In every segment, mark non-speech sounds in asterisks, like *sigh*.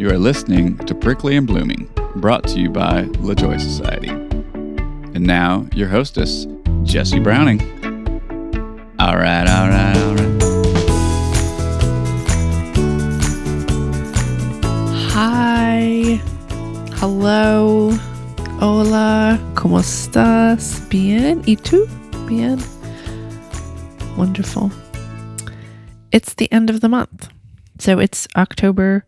You are listening to Prickly and Blooming, brought to you by LaJoy Society. And now, your hostess, Jesse Browning. All right, all right, all right. Hi. Hello. Hola. ¿Cómo estás? Bien. ¿Y tú? Bien. Wonderful. It's the end of the month. So it's October.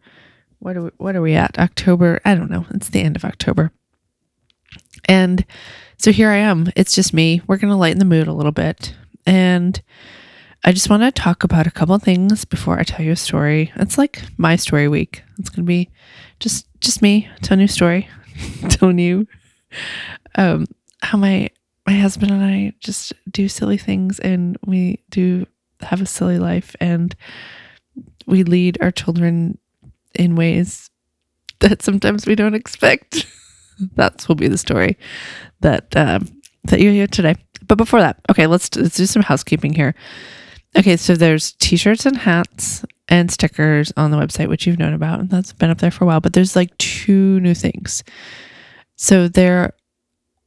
What are we, what are we at? October. I don't know. It's the end of October. And so here I am. It's just me. We're going to lighten the mood a little bit. And I just want to talk about a couple things before I tell you a story. It's like my story week. It's going to be just just me telling you a story, *laughs* telling you um, how my my husband and I just do silly things and we do have a silly life and we lead our children in ways that sometimes we don't expect. *laughs* That's will be the story that um, that you hear today. But before that, okay, let's let's do some housekeeping here. Okay, so there's t-shirts and hats and stickers on the website, which you've known about, and that's been up there for a while. But there's like two new things. So there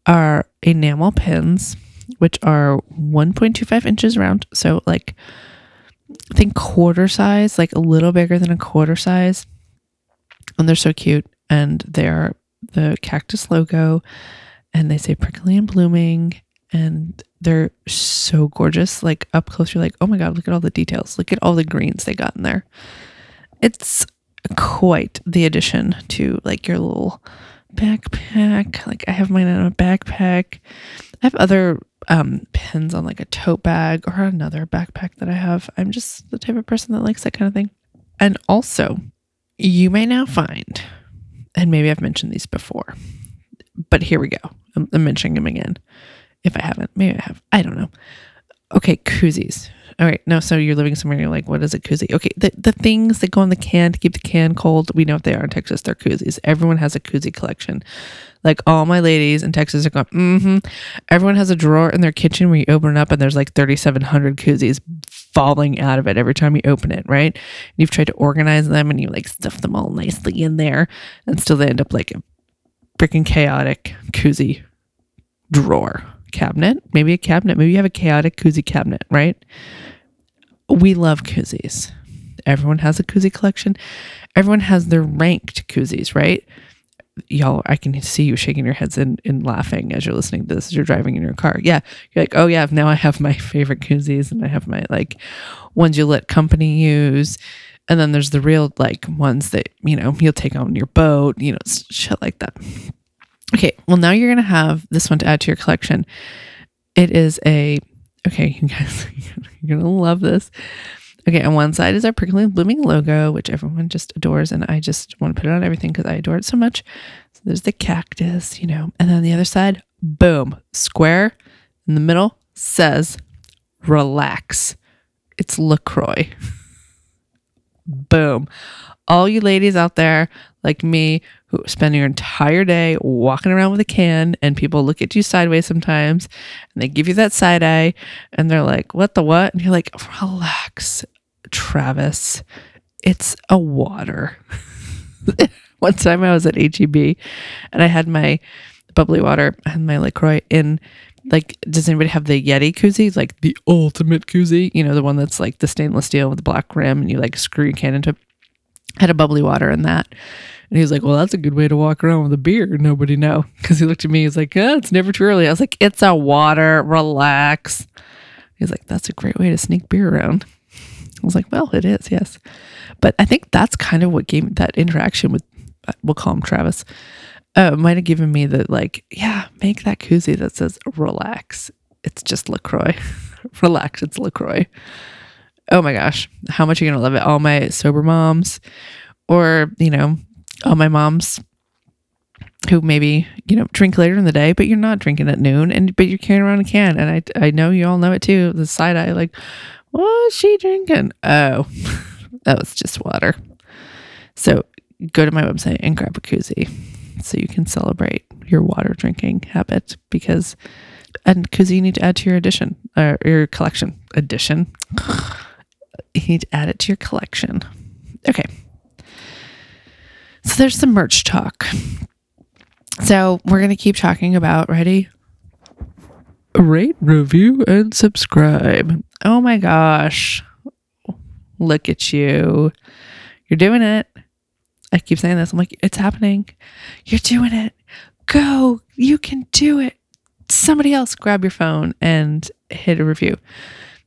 are enamel pins, which are 1.25 inches round. So like I think quarter size, like a little bigger than a quarter size. And they're so cute. And they're the cactus logo and they say prickly and blooming and they're so gorgeous. Like up close, you're like, oh my God, look at all the details. Look at all the greens they got in there. It's quite the addition to like your little backpack. Like I have mine in a backpack. I have other um, pins on like a tote bag or another backpack that I have. I'm just the type of person that likes that kind of thing. And also, you may now find, and maybe I've mentioned these before, but here we go. I'm, I'm mentioning them again. If I haven't, maybe I have. I don't know. Okay, koozies. All right, no, so you're living somewhere. You're like, what is a koozie? Okay, the the things that go in the can to keep the can cold. We know what they are in Texas. They're koozies. Everyone has a koozie collection. Like all my ladies in Texas are going. Mm-hmm. Everyone has a drawer in their kitchen where you open it up and there's like 3,700 koozies falling out of it every time you open it. Right? And you've tried to organize them and you like stuff them all nicely in there, and still they end up like a freaking chaotic koozie drawer cabinet, maybe a cabinet, maybe you have a chaotic koozie cabinet, right? We love koozies. Everyone has a koozie collection. Everyone has their ranked koozies, right? Y'all, I can see you shaking your heads and, and laughing as you're listening to this as you're driving in your car. Yeah. You're like, oh yeah, now I have my favorite koozies and I have my like ones you let company use. And then there's the real like ones that, you know, you'll take on your boat, you know, shit like that. Okay, well now you're gonna have this one to add to your collection. It is a okay, *laughs* you guys, you're gonna love this. Okay, on one side is our prickly blooming logo, which everyone just adores, and I just want to put it on everything because I adore it so much. So there's the cactus, you know, and then on the other side, boom, square in the middle says relax. It's LaCroix. *laughs* boom. All you ladies out there like me who spend your entire day walking around with a can and people look at you sideways sometimes and they give you that side eye and they're like, what the what? And you're like, relax, Travis. It's a water. *laughs* One time I was at HEB and I had my bubbly water and my LaCroix in like does anybody have the Yeti koozie? Like the ultimate koozie, you know, the one that's like the stainless steel with the black rim and you like screw your can into it. Had a bubbly water in that. And he was like, Well, that's a good way to walk around with a beer. Nobody know. *laughs* Because he looked at me, he's like, oh, it's never too early. I was like, It's a water. Relax. He's like, That's a great way to sneak beer around. I was like, Well, it is, yes. But I think that's kind of what gave that interaction with, we'll call him Travis, uh, might have given me the like, yeah, make that koozie that says relax. It's just LaCroix. *laughs* relax, it's LaCroix. Oh my gosh, how much are you going to love it? All my sober moms, or, you know, all my moms who maybe you know drink later in the day, but you're not drinking at noon, and but you're carrying around a can, and I I know you all know it too. The side eye, like, what's she drinking? Oh, *laughs* that was just water. So go to my website and grab a koozie, so you can celebrate your water drinking habit because and koozie you need to add to your addition or your collection addition. *sighs* you need to add it to your collection. Okay. So there's some merch talk. So we're going to keep talking about, ready? Rate, review, and subscribe. Oh my gosh. Look at you. You're doing it. I keep saying this. I'm like, it's happening. You're doing it. Go. You can do it. Somebody else grab your phone and hit a review.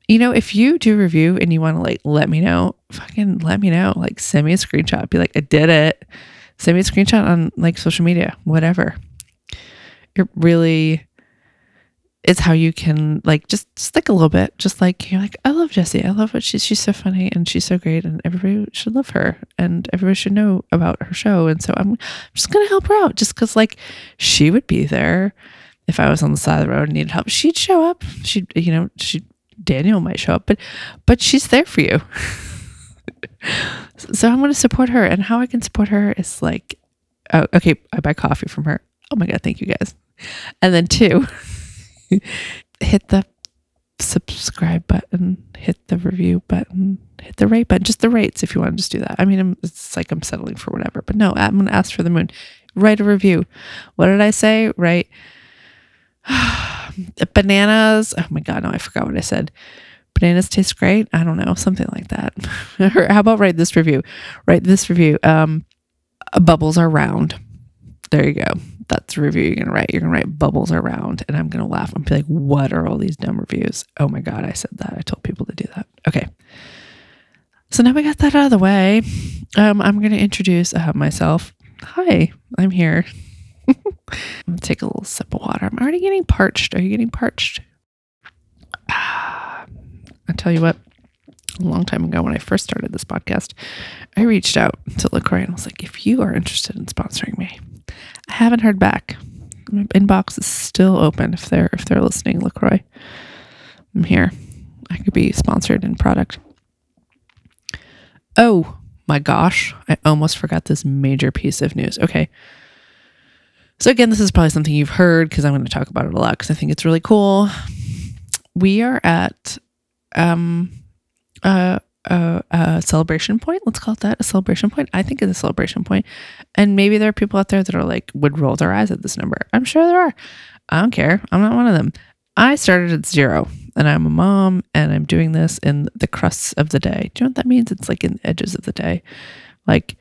You know, if you do review and you want to like let me know, fucking let me know. Like send me a screenshot. Be like, I did it. Send me a screenshot on like social media, whatever. It really is how you can like just stick a little bit. Just like you're like, I love Jessie. I love what she's she's so funny and she's so great and everybody should love her and everybody should know about her show. And so I'm just gonna help her out just because like she would be there if I was on the side of the road and needed help. She'd show up. She'd you know, she Daniel might show up, but but she's there for you. *laughs* so I'm gonna support her. And how I can support her is like oh, okay, I buy coffee from her. Oh my god, thank you guys. And then two *laughs* hit the subscribe button, hit the review button, hit the rate button, just the rates if you want to just do that. I mean, I'm, it's like I'm settling for whatever, but no, I'm going to ask for the moon. Write a review. What did I say? Right. Bananas. Oh my God. No, I forgot what I said. Bananas taste great. I don't know. Something like that. *laughs* how about write this review? Write this review. Um, bubbles are round. There you go that's the review you're gonna write. You're gonna write bubbles around, and I'm gonna laugh and be like, "What are all these dumb reviews?" Oh my god, I said that. I told people to do that. Okay. So now we got that out of the way. Um, I'm gonna introduce uh, myself. Hi, I'm here. *laughs* I'm gonna take a little sip of water. I'm already getting parched. Are you getting parched? Ah, I tell you what, a long time ago when I first started this podcast, I reached out to LaCroix and I was like, if you are interested in sponsoring me, I haven't heard back. My inbox is still open if they're if they're listening, LaCroix. I'm here. I could be sponsored in product. Oh my gosh, I almost forgot this major piece of news. Okay. So again, this is probably something you've heard because I'm going to talk about it a lot because I think it's really cool. We are at um uh a, a, celebration point. Let's call it that a celebration point. I think it's a celebration point. And maybe there are people out there that are like, would roll their eyes at this number. I'm sure there are. I don't care. I'm not one of them. I started at zero and I'm a mom and I'm doing this in the crusts of the day. Do you know what that means? It's like in the edges of the day. Like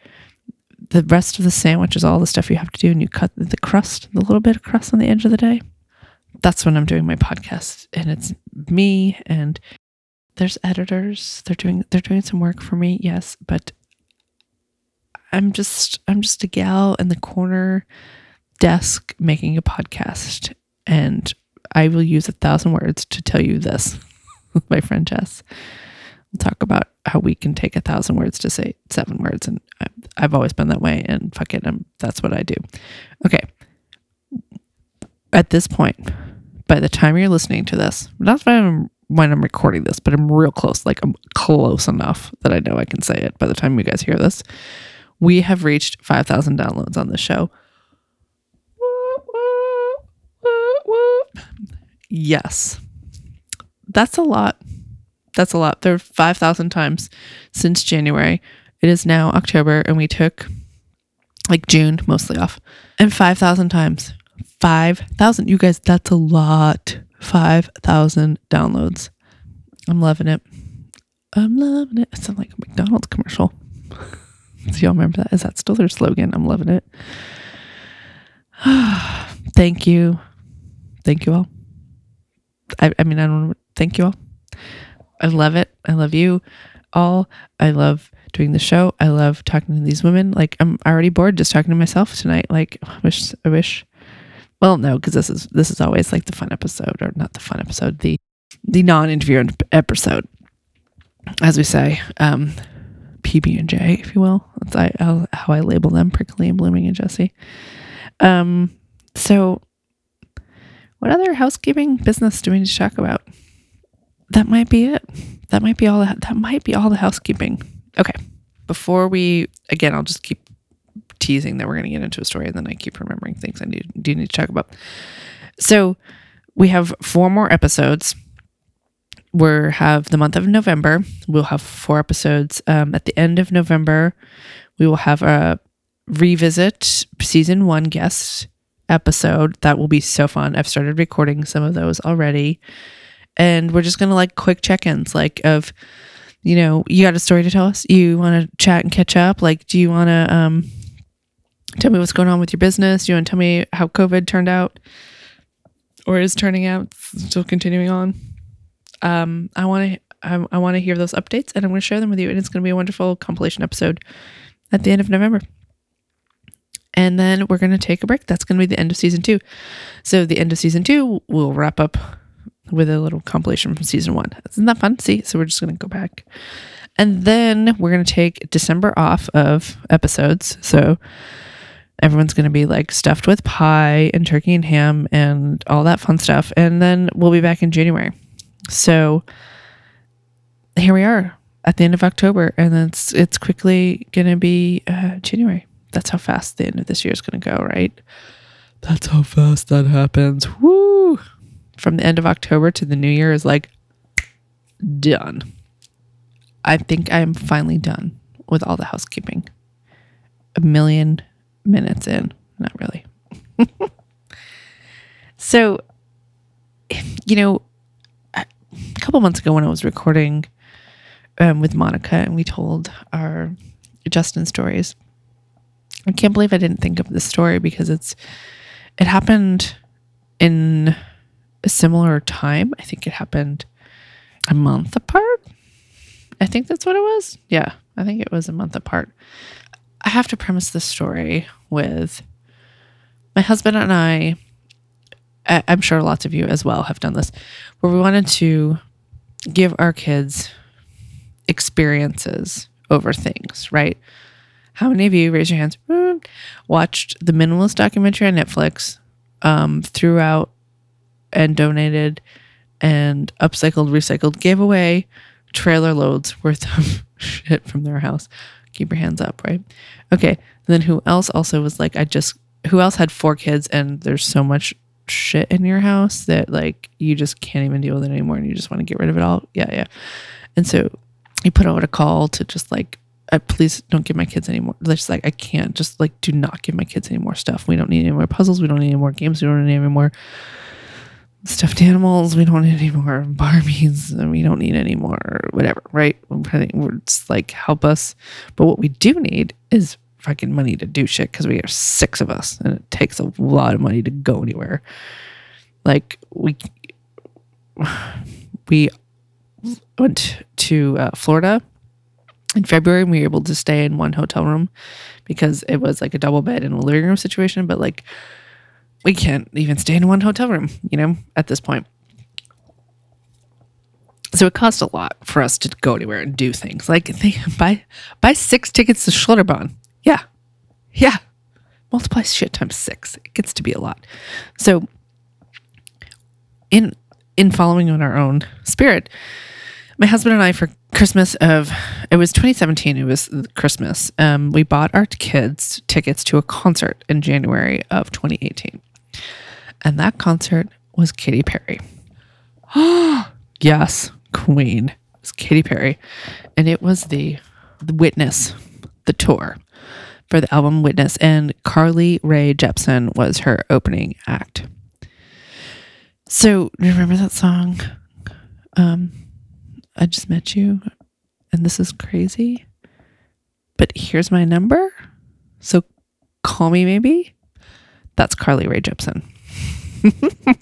the rest of the sandwich is all the stuff you have to do and you cut the crust, the little bit of crust on the edge of the day. That's when I'm doing my podcast and it's me and there's editors. They're doing they're doing some work for me yes but i'm just i'm just a gal in the corner desk making a podcast and i will use a thousand words to tell you this *laughs* with my friend jess. We'll talk about how we can take a thousand words to say seven words and i've always been that way and fuck it I'm, that's what i do. Okay. At this point by the time you're listening to this that's why i'm when I'm recording this, but I'm real close. Like I'm close enough that I know I can say it by the time you guys hear this. We have reached 5,000 downloads on the show. Yes. That's a lot. That's a lot. There are 5,000 times since January. It is now October, and we took like June mostly off. And 5,000 times. 5,000. You guys, that's a lot. 5,000 downloads. I'm loving it. I'm loving it. It sounds like a McDonald's commercial. *laughs* Do y'all remember that? Is that still their slogan? I'm loving it. *sighs* thank you. Thank you all. I, I mean, I don't. Thank you all. I love it. I love you all. I love doing the show. I love talking to these women. Like I'm already bored just talking to myself tonight. Like *sighs* I wish I wish well, no, because this is this is always like the fun episode, or not the fun episode, the the non-interview episode, as we say, um, PB and J, if you will. That's I, how I label them: prickly and blooming and Jesse. Um, so, what other housekeeping business do we need to talk about? That might be it. That might be all. That, that might be all the housekeeping. Okay. Before we again, I'll just keep teasing that we're going to get into a story, and then I keep remembering things I need, do need to talk about. So we have four more episodes. We have the month of November. We'll have four episodes. Um, at the end of November, we will have a revisit season one guest episode. That will be so fun. I've started recording some of those already. And we're just going to like quick check ins, like, of, you know, you got a story to tell us? You want to chat and catch up? Like, do you want to um, tell me what's going on with your business? You want to tell me how COVID turned out or is turning out, still continuing on? Um, I want to. I, I want to hear those updates and I'm going to share them with you. And it's going to be a wonderful compilation episode at the end of November. And then we're going to take a break. That's going to be the end of season two. So, the end of season two, we'll wrap up with a little compilation from season one. Isn't that fun? See? So, we're just going to go back. And then we're going to take December off of episodes. So, everyone's going to be like stuffed with pie and turkey and ham and all that fun stuff. And then we'll be back in January. So, here we are at the end of October, and it's it's quickly going to be uh, January. That's how fast the end of this year is going to go, right? That's how fast that happens. Woo! From the end of October to the new year is like done. I think I am finally done with all the housekeeping. A million minutes in, not really. *laughs* so, you know, a couple months ago when I was recording um, with Monica and we told our Justin stories. I can't believe I didn't think of this story because it's it happened in a similar time. I think it happened a month apart. I think that's what it was. Yeah, I think it was a month apart. I have to premise this story with my husband and I. I'm sure lots of you as well have done this, where we wanted to give our kids experiences over things, right? How many of you, raise your hands, mm, watched the Minimalist documentary on Netflix um, throughout and donated and upcycled, recycled, gave away trailer loads worth of *laughs* shit from their house? Keep your hands up, right? Okay. And then who else also was like, I just, who else had four kids and there's so much shit in your house that like you just can't even deal with it anymore and you just want to get rid of it all? Yeah, yeah. And so he put out a call to just like uh, please don't give my kids any more just like i can't just like do not give my kids any more stuff we don't need any more puzzles we don't need any more games we don't need any more stuffed animals. We don't need any more barbies. *laughs* We don't need any more whatever right? We're just like help us. But what we do need is fucking money to do shit because we are six of us and it takes a lot of money to go anywhere. Like we *sighs* we went to uh, Florida in February and we were able to stay in one hotel room because it was like a double bed and a living room situation. But like, we can't even stay in one hotel room, you know, at this point. So it cost a lot for us to go anywhere and do things. Like they *laughs* buy buy six tickets to Schlitterbahn. Yeah. Yeah. Multiply shit times six. It gets to be a lot. So in in following on our own spirit, my husband and I for Christmas of it was 2017. It was Christmas. Um, we bought our kids tickets to a concert in January of 2018, and that concert was Katy Perry. *gasps* yes, Queen. It was Katy Perry, and it was the, the Witness, the tour for the album Witness, and Carly Rae Jepsen was her opening act. So, you remember that song? Um, I just met you and this is crazy. But here's my number. So call me maybe. That's Carly Rae Jepsen. *laughs*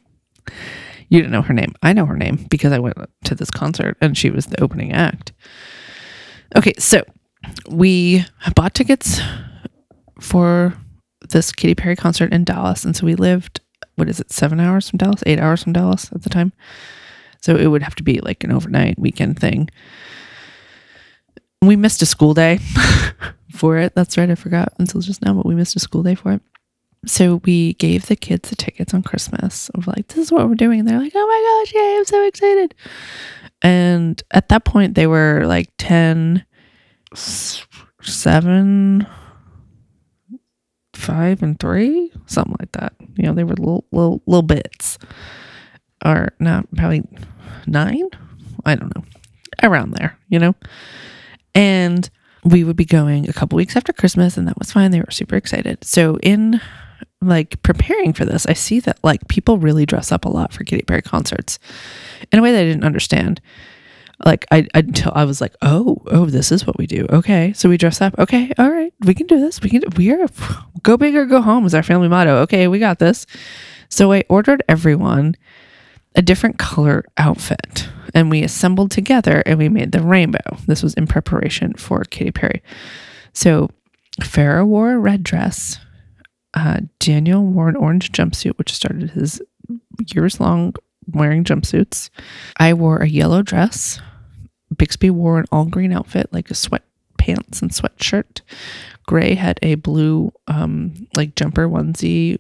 you didn't know her name. I know her name because I went to this concert and she was the opening act. Okay, so we bought tickets for this Katy Perry concert in Dallas. And so we lived, what is it, seven hours from Dallas, eight hours from Dallas at the time. So it would have to be like an overnight weekend thing. We missed a school day *laughs* for it. That's right. I forgot until just now, but we missed a school day for it. So we gave the kids the tickets on Christmas of like, this is what we're doing. And they're like, oh my gosh, yay, I'm so excited. And at that point, they were like 10, 7, 5, and 3, something like that. You know, they were little, little, little bits. Or not, probably nine. I don't know, around there, you know. And we would be going a couple weeks after Christmas, and that was fine. They were super excited. So, in like preparing for this, I see that like people really dress up a lot for Katy Perry concerts in a way that I didn't understand. Like I until I was like, oh, oh, this is what we do. Okay, so we dress up. Okay, all right, we can do this. We can. We are go big or go home is our family motto. Okay, we got this. So I ordered everyone a different color outfit and we assembled together and we made the rainbow. This was in preparation for Katy Perry. So Farrah wore a red dress. Uh, Daniel wore an orange jumpsuit, which started his years long wearing jumpsuits. I wore a yellow dress. Bixby wore an all green outfit, like a sweatpants and sweatshirt. Gray had a blue, um, like jumper onesie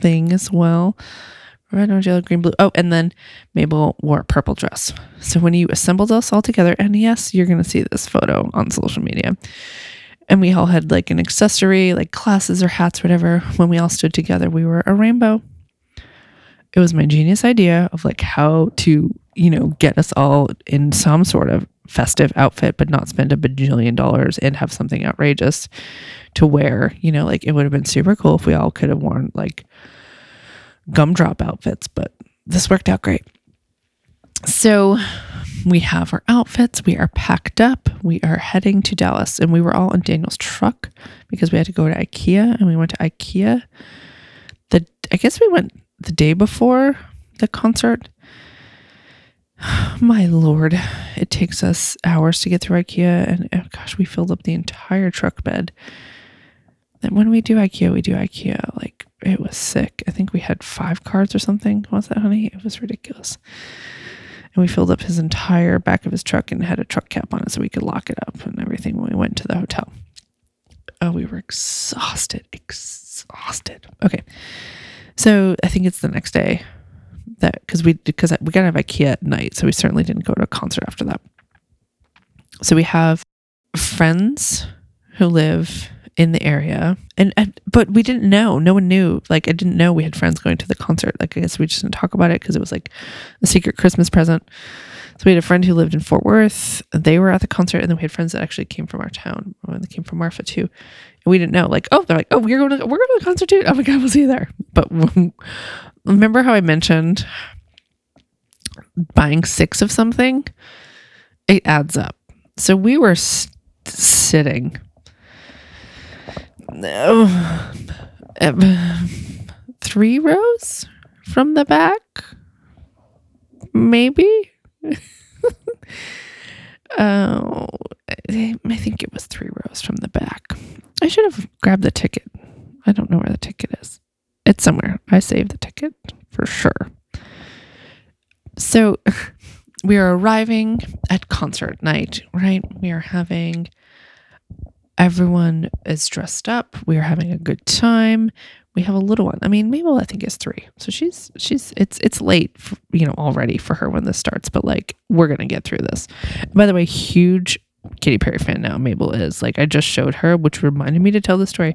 thing as well red, orange, yellow, green, blue. Oh, and then Mabel wore a purple dress. So when you assembled us all together, and yes, you're going to see this photo on social media. And we all had like an accessory, like glasses or hats, whatever. When we all stood together, we were a rainbow. It was my genius idea of like how to, you know, get us all in some sort of festive outfit, but not spend a bajillion dollars and have something outrageous to wear. You know, like it would have been super cool if we all could have worn like gumdrop outfits, but this worked out great. So we have our outfits. We are packed up. We are heading to Dallas, and we were all in Daniel's truck because we had to go to IKEA, and we went to IKEA. The I guess we went the day before the concert. *sighs* My lord, it takes us hours to get through IKEA, and oh gosh, we filled up the entire truck bed. And when we do IKEA, we do IKEA like it was sick. I think we had five cards or something. What was that, honey? It was ridiculous. And we filled up his entire back of his truck and had a truck cap on it so we could lock it up and everything when we went to the hotel. Oh, we were exhausted, exhausted. Okay. So I think it's the next day that because we because we got to have IKEA at night, so we certainly didn't go to a concert after that. So we have friends who live in the area. And, and, but we didn't know. No one knew. Like i didn't know we had friends going to the concert. Like i guess we just didn't talk about it because it was like a secret christmas present. So we had a friend who lived in fort worth. They were at the concert and then we had friends that actually came from our town they came from marfa too. And we didn't know. Like oh they're like oh we're going to we're going to the concert too oh my god we'll see you there. But *laughs* remember how i mentioned buying six of something? It adds up. So we were st- sitting *sighs* three rows from the back, maybe. *laughs* oh, I think it was three rows from the back. I should have grabbed the ticket. I don't know where the ticket is. It's somewhere. I saved the ticket for sure. So *laughs* we are arriving at concert night, right? We are having Everyone is dressed up. We are having a good time. We have a little one. I mean, Mabel, I think is three, so she's she's it's it's late, for, you know, already for her when this starts. But like, we're gonna get through this. by the way, huge Katy Perry fan now. Mabel is like, I just showed her, which reminded me to tell the story.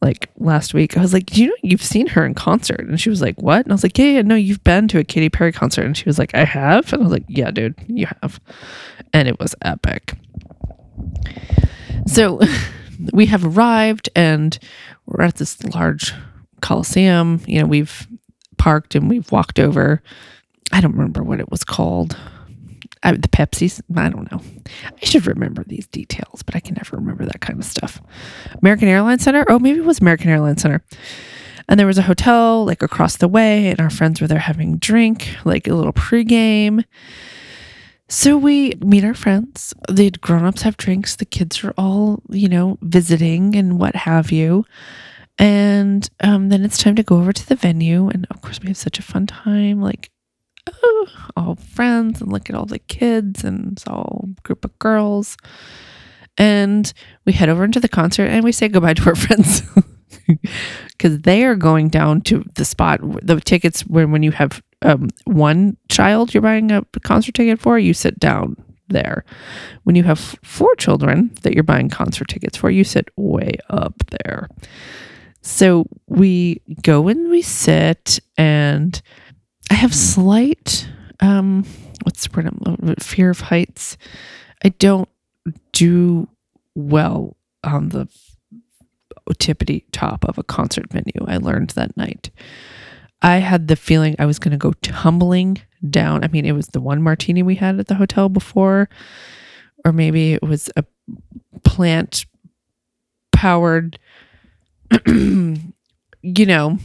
Like last week, I was like, you know you've seen her in concert?" And she was like, "What?" And I was like, "Yeah, yeah, no, you've been to a Katy Perry concert." And she was like, "I have." And I was like, "Yeah, dude, you have," and it was epic. So *laughs* we have arrived and we're at this large coliseum. You know, we've parked and we've walked over. I don't remember what it was called. I, the Pepsi's. I don't know. I should remember these details, but I can never remember that kind of stuff. American Airlines Center. Oh, maybe it was American Airlines Center. And there was a hotel like across the way, and our friends were there having drink, like a little pregame. So we meet our friends. The grown-ups have drinks. The kids are all, you know, visiting and what have you. And um, then it's time to go over to the venue. And of course, we have such a fun time. Like, oh, all friends and look at all the kids and it's all group of girls. And we head over into the concert and we say goodbye to our *laughs* friends. Because they are going down to the spot the tickets when when you have um, one child you're buying a concert ticket for, you sit down there. When you have four children that you're buying concert tickets for, you sit way up there. So we go and we sit, and I have slight, um, what's the word? Fear of heights. I don't do well on the tippity top of a concert venue. I learned that night. I had the feeling I was going to go tumbling down. I mean, it was the one martini we had at the hotel before, or maybe it was a plant powered, *clears throat* you know,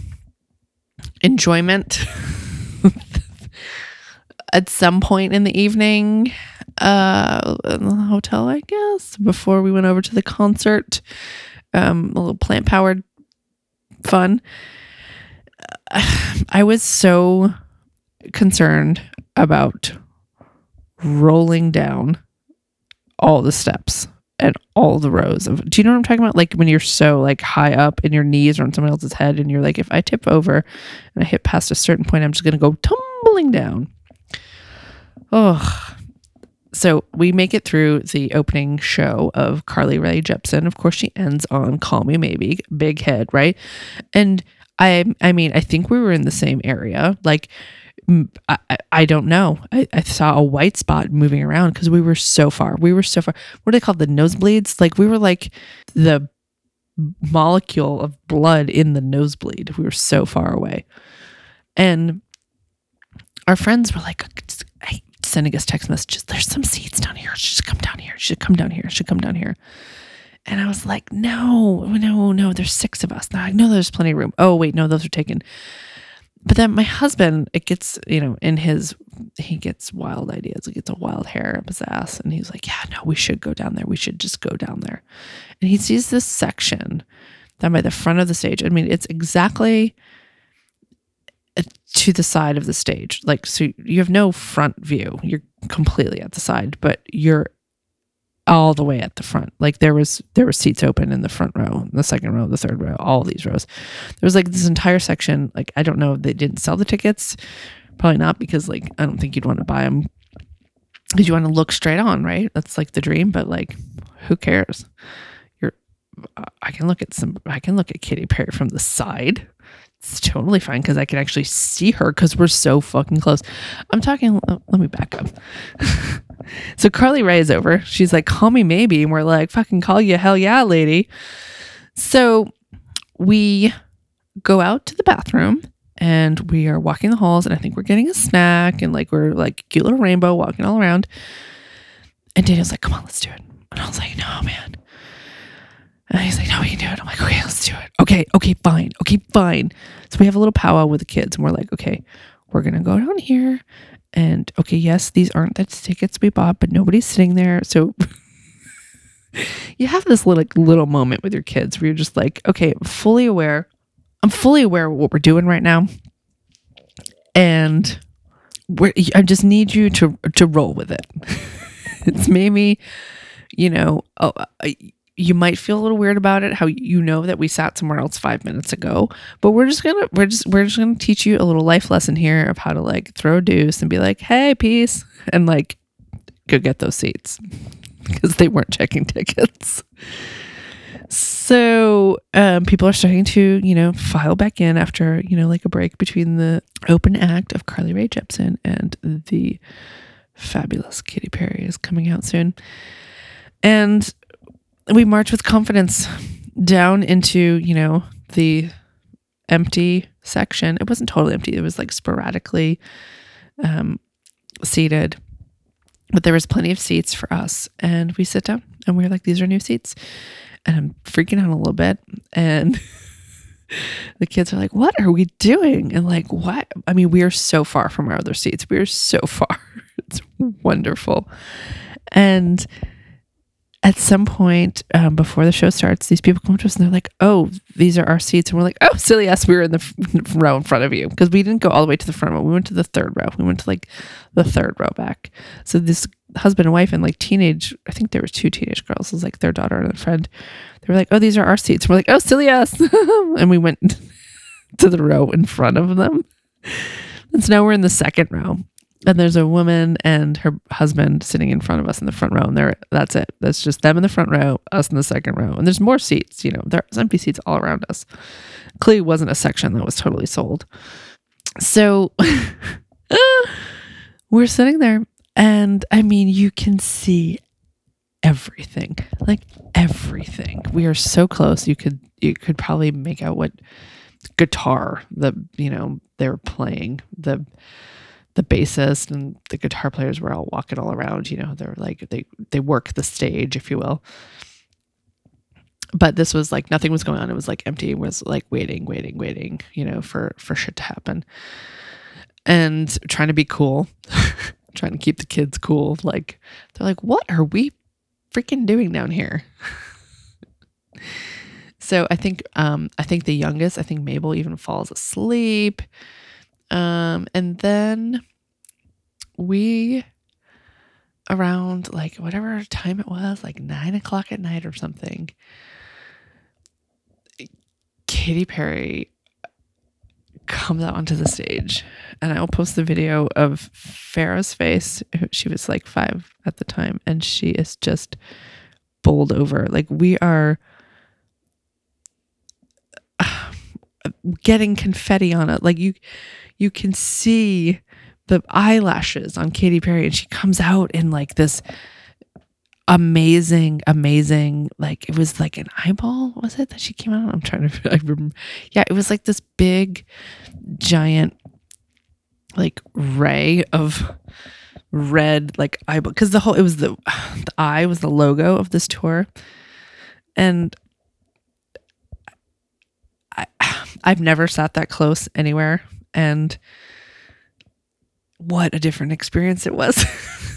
enjoyment *laughs* at some point in the evening uh, in the hotel, I guess, before we went over to the concert. Um, a little plant powered fun. *sighs* I was so concerned about rolling down all the steps and all the rows of do you know what I'm talking about? Like when you're so like high up and your knees are on someone else's head and you're like, if I tip over and I hit past a certain point, I'm just gonna go tumbling down. Oh so we make it through the opening show of Carly Rae Jepsen. Of course, she ends on "Call Me Maybe," big head, right? And I, I mean, I think we were in the same area. Like, I, I don't know. I, I saw a white spot moving around because we were so far. We were so far. What do they call the nosebleeds? Like we were like the molecule of blood in the nosebleed. We were so far away, and our friends were like, "Hey, sending us text messages. There's some seats down here. She should come down here. She should come down here. She should come down here. And I was like, no, no, no. There's six of us. I know there's plenty of room. Oh wait, no, those are taken. But then my husband, it gets, you know, in his, he gets wild ideas. He gets a wild hair up his ass. And he's like, yeah, no, we should go down there. We should just go down there. And he sees this section down by the front of the stage. I mean, it's exactly to the side of the stage. Like, so you have no front view. You're completely at the side, but you're all the way at the front. Like there was there were seats open in the front row, the second row, the third row, all these rows. There was like this entire section. Like I don't know, they didn't sell the tickets. Probably not because like I don't think you'd want to buy them because you want to look straight on, right? That's like the dream. But like, who cares? You're. I can look at some. I can look at Katy Perry from the side it's totally fine because I can actually see her because we're so fucking close. I'm talking, let me back up. *laughs* so Carly Rae is over. She's like, call me maybe. And we're like, fucking call you hell yeah, lady. So we go out to the bathroom and we are walking the halls and I think we're getting a snack and like we're like cute little rainbow walking all around. And Daniel's like, come on, let's do it. And I was like, no, man. And he's like, no, we can do it. I'm like, okay, let's do it. Okay, okay, fine. Okay, fine. So we have a little powwow with the kids and we're like, okay, we're going to go down here. And okay, yes, these aren't the tickets we bought, but nobody's sitting there. So *laughs* you have this little, little moment with your kids where you're just like, okay, I'm fully aware. I'm fully aware of what we're doing right now. And we're, I just need you to, to roll with it. *laughs* it's maybe, you know, oh, you might feel a little weird about it how you know that we sat somewhere else five minutes ago but we're just gonna we're just we're just gonna teach you a little life lesson here of how to like throw a deuce and be like hey peace *laughs* and like go get those seats *laughs* because they weren't checking *laughs* tickets. So um, people are starting to you know file back in after you know like a break between the open act of carly rae jepsen and the fabulous katy perry is coming out soon. And we march with confidence down into, you know, the empty section. It wasn't totally empty. It was like sporadically um, seated, but there was plenty of seats for us. And we sit down and we are like, these are new seats. And I'm freaking out a little bit. And *laughs* the kids are like, what are we doing? And like, what? I mean, we are so far from our other seats. We are so *laughs* far. it's wonderful. And at some point um, before the show starts, these people come to us and they're like, "Oh, these are our seats," and we're like, "Oh, silly us, we were in the f- *laughs* row in front of you because we didn't go all the way to the front row. We went to the third row. We went to like the third row back." So this husband and wife and like teenage, I think there was two teenage girls. It was like their daughter and a friend. They were like, "Oh, these are our seats." And we're like, "Oh, silly us," *laughs* and we went *laughs* to the row in front of them. And so now we're in the second row and there's a woman and her husband sitting in front of us in the front row and there that's it that's just them in the front row us in the second row and there's more seats you know there's empty seats all around us clearly wasn't a section that was totally sold so *laughs* we're sitting there and i mean you can see everything, like everything. We are so close. You could you could probably make out what guitar the you know they're playing the the bassist and the guitar players were all walking all around you know they're like they they work the stage if you will. But this was like nothing was going on. It was like empty. It was like waiting waiting waiting you know for for shit to happen. And trying to be cool *laughs* trying to keep the kids cool like they're like what are we freaking doing down here? *laughs* So i think um i think the youngest i think mabel even falls asleep um and then we around like whatever time it was like nine o'clock at night or something Katy Perry comes out onto the stage, and I will post the video of Farrah's face. She was like five at the time, and she is just bowled over. Like we are *sighs* getting confetti on it. Like you, you can see the eyelashes on Katy Perry, and she comes out in like this amazing, amazing. Like it was like an eyeball, was it that she came out? I'm trying to. *laughs* I remember. Yeah, it was like this big, giant, like ray of red, like eyeball. Because the whole it was the *sighs* the eye was the logo of this tour, and I *sighs* I've never sat that close anywhere, and what a different experience it was. *laughs*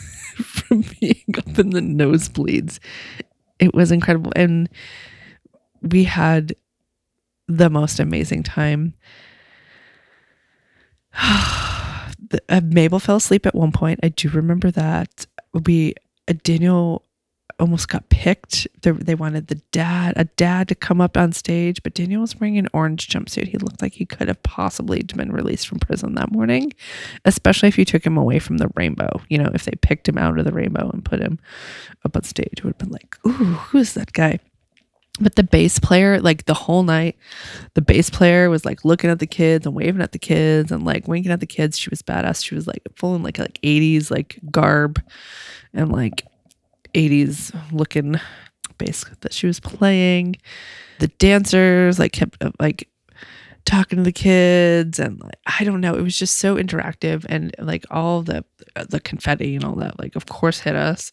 from being up in the nosebleeds. It was incredible. And we had the most amazing time. *sighs* uh, Mabel fell asleep at one point. I do remember that. We, uh, Daniel almost got picked. They, wanted the dad, a dad, to come up on stage, but Daniel was wearing an orange jumpsuit. He looked like he could have possibly been released from prison that morning, especially if you took him away from the rainbow. You know, if they picked him out of the rainbow and put him up on stage, it would have been like, ooh, who's that guy? But the bass player, like the whole night, the bass player was like looking at the kids and waving at the kids and like winking at the kids. She was badass. She was like full in like like 80s like garb and like 80s looking bass that she was playing. The dancers like kept uh, like talking to the kids and like, I don't know, it was just so interactive and like all the the confetti and all that like of course hit us.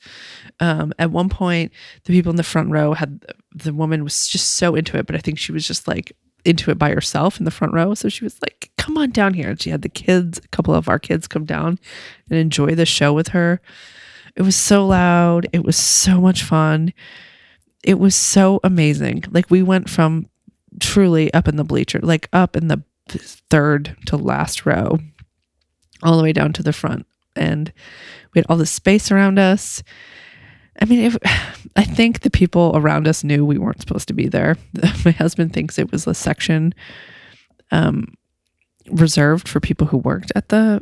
Um at one point the people in the front row had the woman was just so into it, but I think she was just like into it by herself in the front row. So she was like, "Come on down here." And she had the kids, a couple of our kids come down and enjoy the show with her. It was so loud. It was so much fun. It was so amazing. Like we went from truly up in the bleacher, like up in the third to last row, all the way down to the front. And we had all this space around us. I mean, if, *sighs* I think the people around us knew we weren't supposed to be there. *laughs* My husband thinks it was a section um, reserved for people who worked at the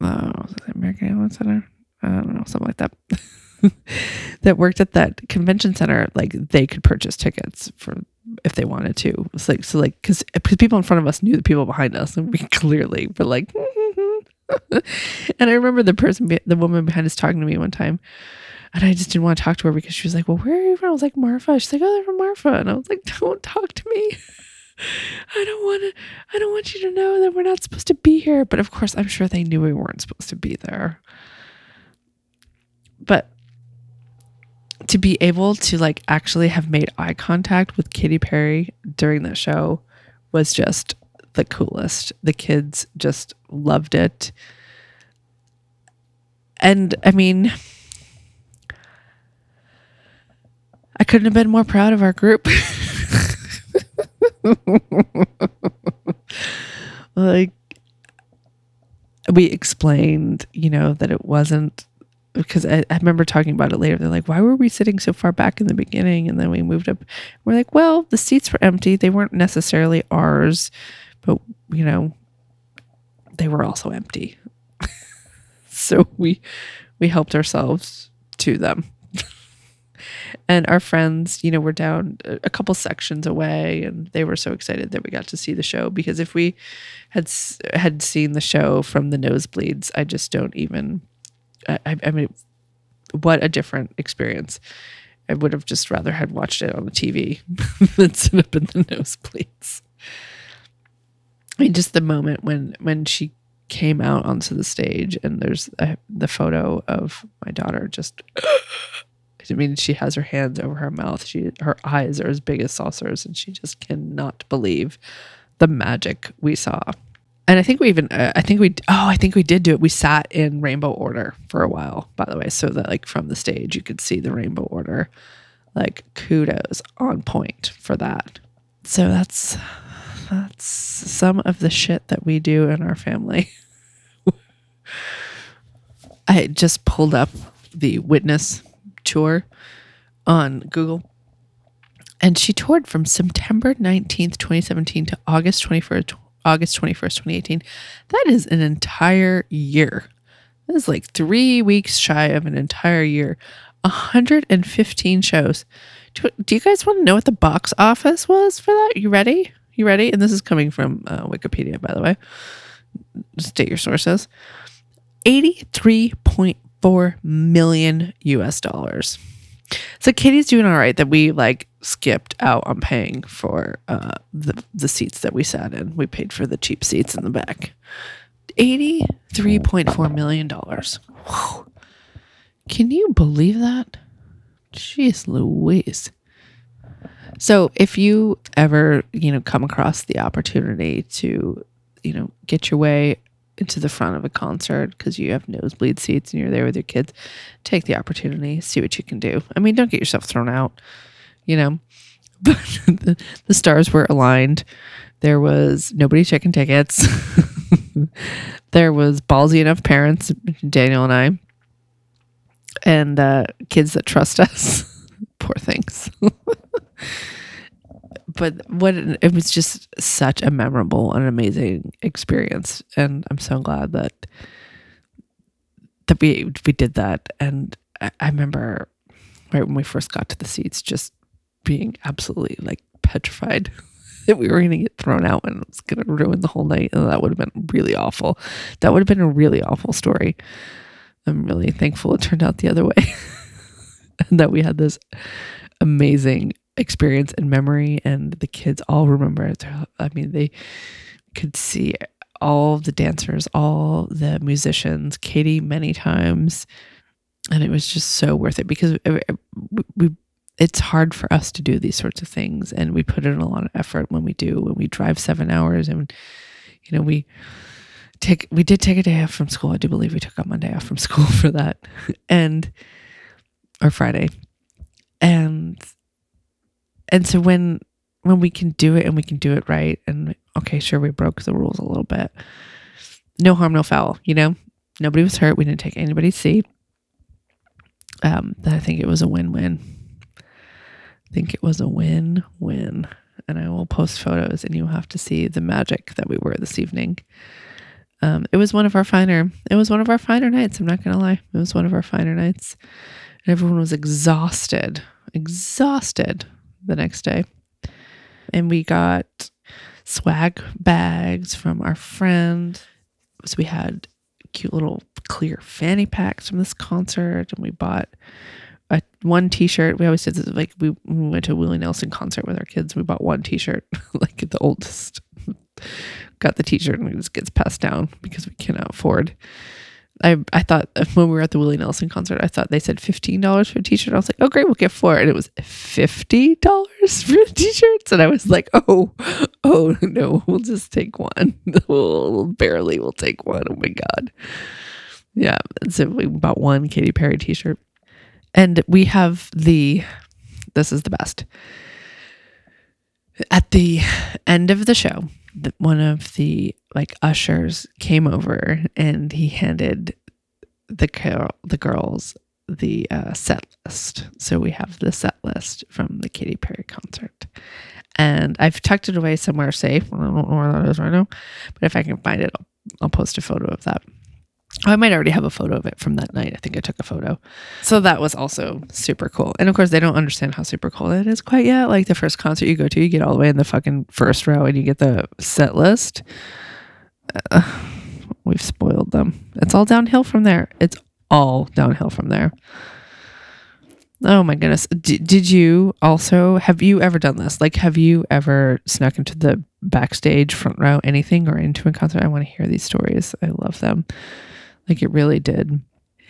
uh, American Airlines Center. I don't know, something like that, *laughs* that worked at that convention center, like they could purchase tickets for if they wanted to. It's like so, like because people in front of us knew the people behind us, and we *laughs* clearly were like. *laughs* and I remember the person, the woman behind us, talking to me one time, and I just didn't want to talk to her because she was like, "Well, where are you from?" I was like, "Marfa." She's like, "Oh, they're from Marfa," and I was like, "Don't talk to me." I don't want to. I don't want you to know that we're not supposed to be here. But of course, I'm sure they knew we weren't supposed to be there but to be able to like actually have made eye contact with Katy Perry during that show was just the coolest. The kids just loved it. And I mean, I couldn't have been more proud of our group. *laughs* like, we explained, you know, that it wasn't because I, I, remember talking about it later. They're like, why were we sitting so far back in the beginning? And then we moved up. We're like, well, the seats were empty. They weren't necessarily ours, but, you know, they were also empty. *laughs* so we we helped ourselves to them. *laughs* and our friends, you know, were down a couple sections away and they were so excited that we got to see the show because if we had had seen the show from the nosebleeds, I just don't even I, I mean, what a different experience. I would have just rather had watched it on the TV *laughs* than sit up in the nosebleeds. I mean, just the moment when when she came out onto the stage and there's a, the photo of my daughter just *gasps* I mean she has her hands over her mouth she her eyes are as big as saucers and she just cannot believe the magic we saw and I think we even uh, I think we oh I think we did do it we sat in rainbow order for a while by the way so that like from the stage you could see the rainbow order like kudos on point for that so that's that's some of the shit that we do in our family. *laughs* I just pulled up the witness tour on Google. And she toured from September 19th, 2017 to August 21st, August 21st, 2018. That is an entire year. That is like three weeks shy of an entire year. 115 shows. Do, do you guys want to know what the box office was for that? You ready? You ready? And this is coming from uh, Wikipedia, by the way. State your sources. 83.4 million US dollars. So Katy's doing all right that we like skipped out on paying for uh, the the seats that we sat in. We paid for the cheap seats in the back. Eighty three point four million dollars. Can you believe that? Jeez Louise. So if you ever, you know, come across the opportunity to, you know, get your way into the front of a concert because you have nosebleed seats and you're there with your kids, take the opportunity, see what you can do. I mean, don't get yourself thrown out, you know. *laughs* But the, the stars were aligned. There was nobody checking tickets. *laughs* there was ballsy enough parents, Daniel and I, and uh, kids that trust us. *laughs* Poor things. But what it was just such a memorable and amazing experience, and I'm so glad that that we we did that. And I, I remember right when we first got to the seats, just being absolutely like petrified *laughs* that we were going to get thrown out and it was going to ruin the whole night, and that would have been really awful. That would have been a really awful story. I'm really thankful it turned out the other way. *laughs* and that we had this amazing experience and memory and the kids all remember it. I mean they could see all the dancers all the musicians Katy many times and it was just so worth it because uh, we it's hard for us to do these sorts of things and we put in a lot of effort when we do when we drive seven hours and you know we take we did take a day off from school. I do believe we took a monday off from *laughs* school for that and or friday and and so when when we can do it and we can do it right and okay sure we broke the rules a little bit. No harm no foul you know? Nobody was hurt. We didn't take anybody's seat. Um i think it was a win-win. I think it was a win-win. And i will post photos and you'll have to see the magic that we were this evening. Um, it was one of our finer it was one of our finer nights. I'm not gonna lie. It was one of our finer nights. And everyone was exhausted exhausted the next day. And we got swag bags from our friend. So we had cute little clear fanny packs from this concert, and we bought a one T-shirt. We always did this like we, we went to a Willie Nelson concert with our kids. We bought one T-shirt, *laughs* like the oldest got the T-shirt, and it just gets passed down because we cannot afford I I thought when we were at the Willie Nelson concert, I thought they said fifteen dollars for a T-shirt. I was like, oh great, we'll get four, and it was fifty dollars *laughs* for the T-shirts, and I was like, oh, oh no, we'll just take one. *laughs* we'll barely, we'll take one. Oh my god, yeah. And so we bought one Katy Perry T-shirt, and we have the. This is the best. At the end of the show, one of the like ushers came over and he handed the girl the girls the uh, set list. So we have the set list from the Katy Perry concert. And I've tucked it away somewhere safe. I don't know where that is right now. But if I can find it, I'll, I'll post a photo of that. I might already have a photo of it from that night. I think I took a photo. So that was also super cool. And of course, they don't understand how super cool it is quite yet. Like the first concert you go to, you get all the way in the fucking first row and you get the set list. Uh, we've spoiled them. It's all downhill from there. It's all downhill from there. Oh my goodness. D- did you also have you ever done this? Like have you ever snuck into the backstage front row anything or into a concert? I want to hear these stories. I love them. Like it really did.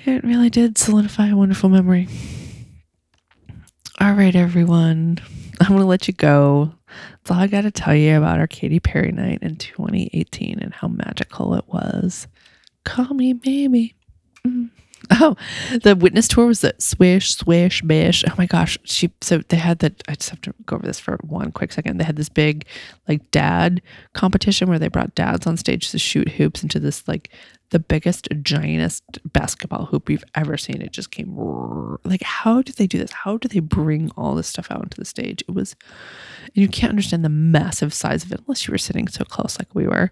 It really did solidify a wonderful memory. All right, everyone. I'm going to let you go. That's all I got to tell you about our Katy Perry night in 2018 and how magical it was. Call me baby. *laughs* Oh, the witness tour was the swish, swish, bish. Oh my gosh. She so they had that I just have to go over this for one quick second. They had this big like dad competition where they brought dads on stage to shoot hoops into this like the biggest, giantest basketball hoop we've ever seen. It just came like how did they do this? How did they bring all this stuff out onto the stage? It was you can't understand the massive size of it unless you were sitting so close like we were.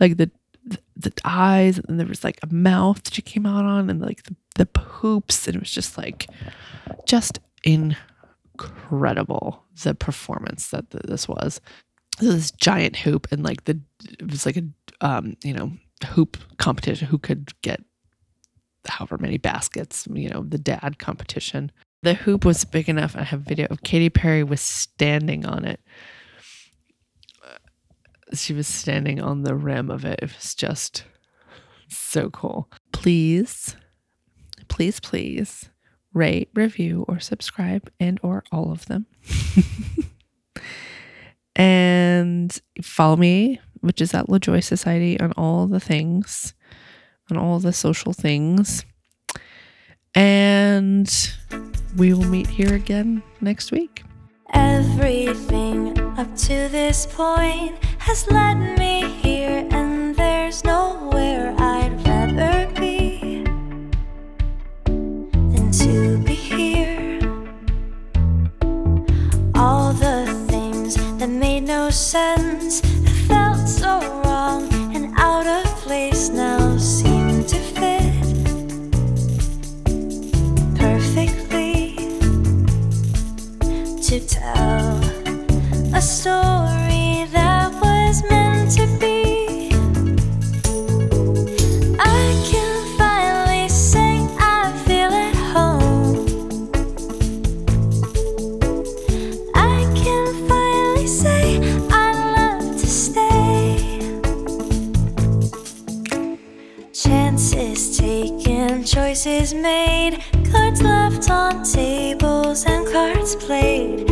Like the the, the eyes and then there was like a mouth that she came out on and like the, the poops and it was just like just incredible the performance that th- this was. This giant hoop and like the it was like a um you know hoop competition. Who could get however many baskets you know the dad competition. The hoop was big enough. I have video of Katy Perry was standing on it she was standing on the rim of it. It was just so cool. Please, please, please rate, review, or subscribe, and or all of them. *laughs* and follow me, which is at LaJoy Society on all the things, on all the social things. And we will meet here again next week. Everything up to this point has led me here, and there's nowhere I'd rather be than to be here. All the things that made no sense choices made, cards left on tables and cards played.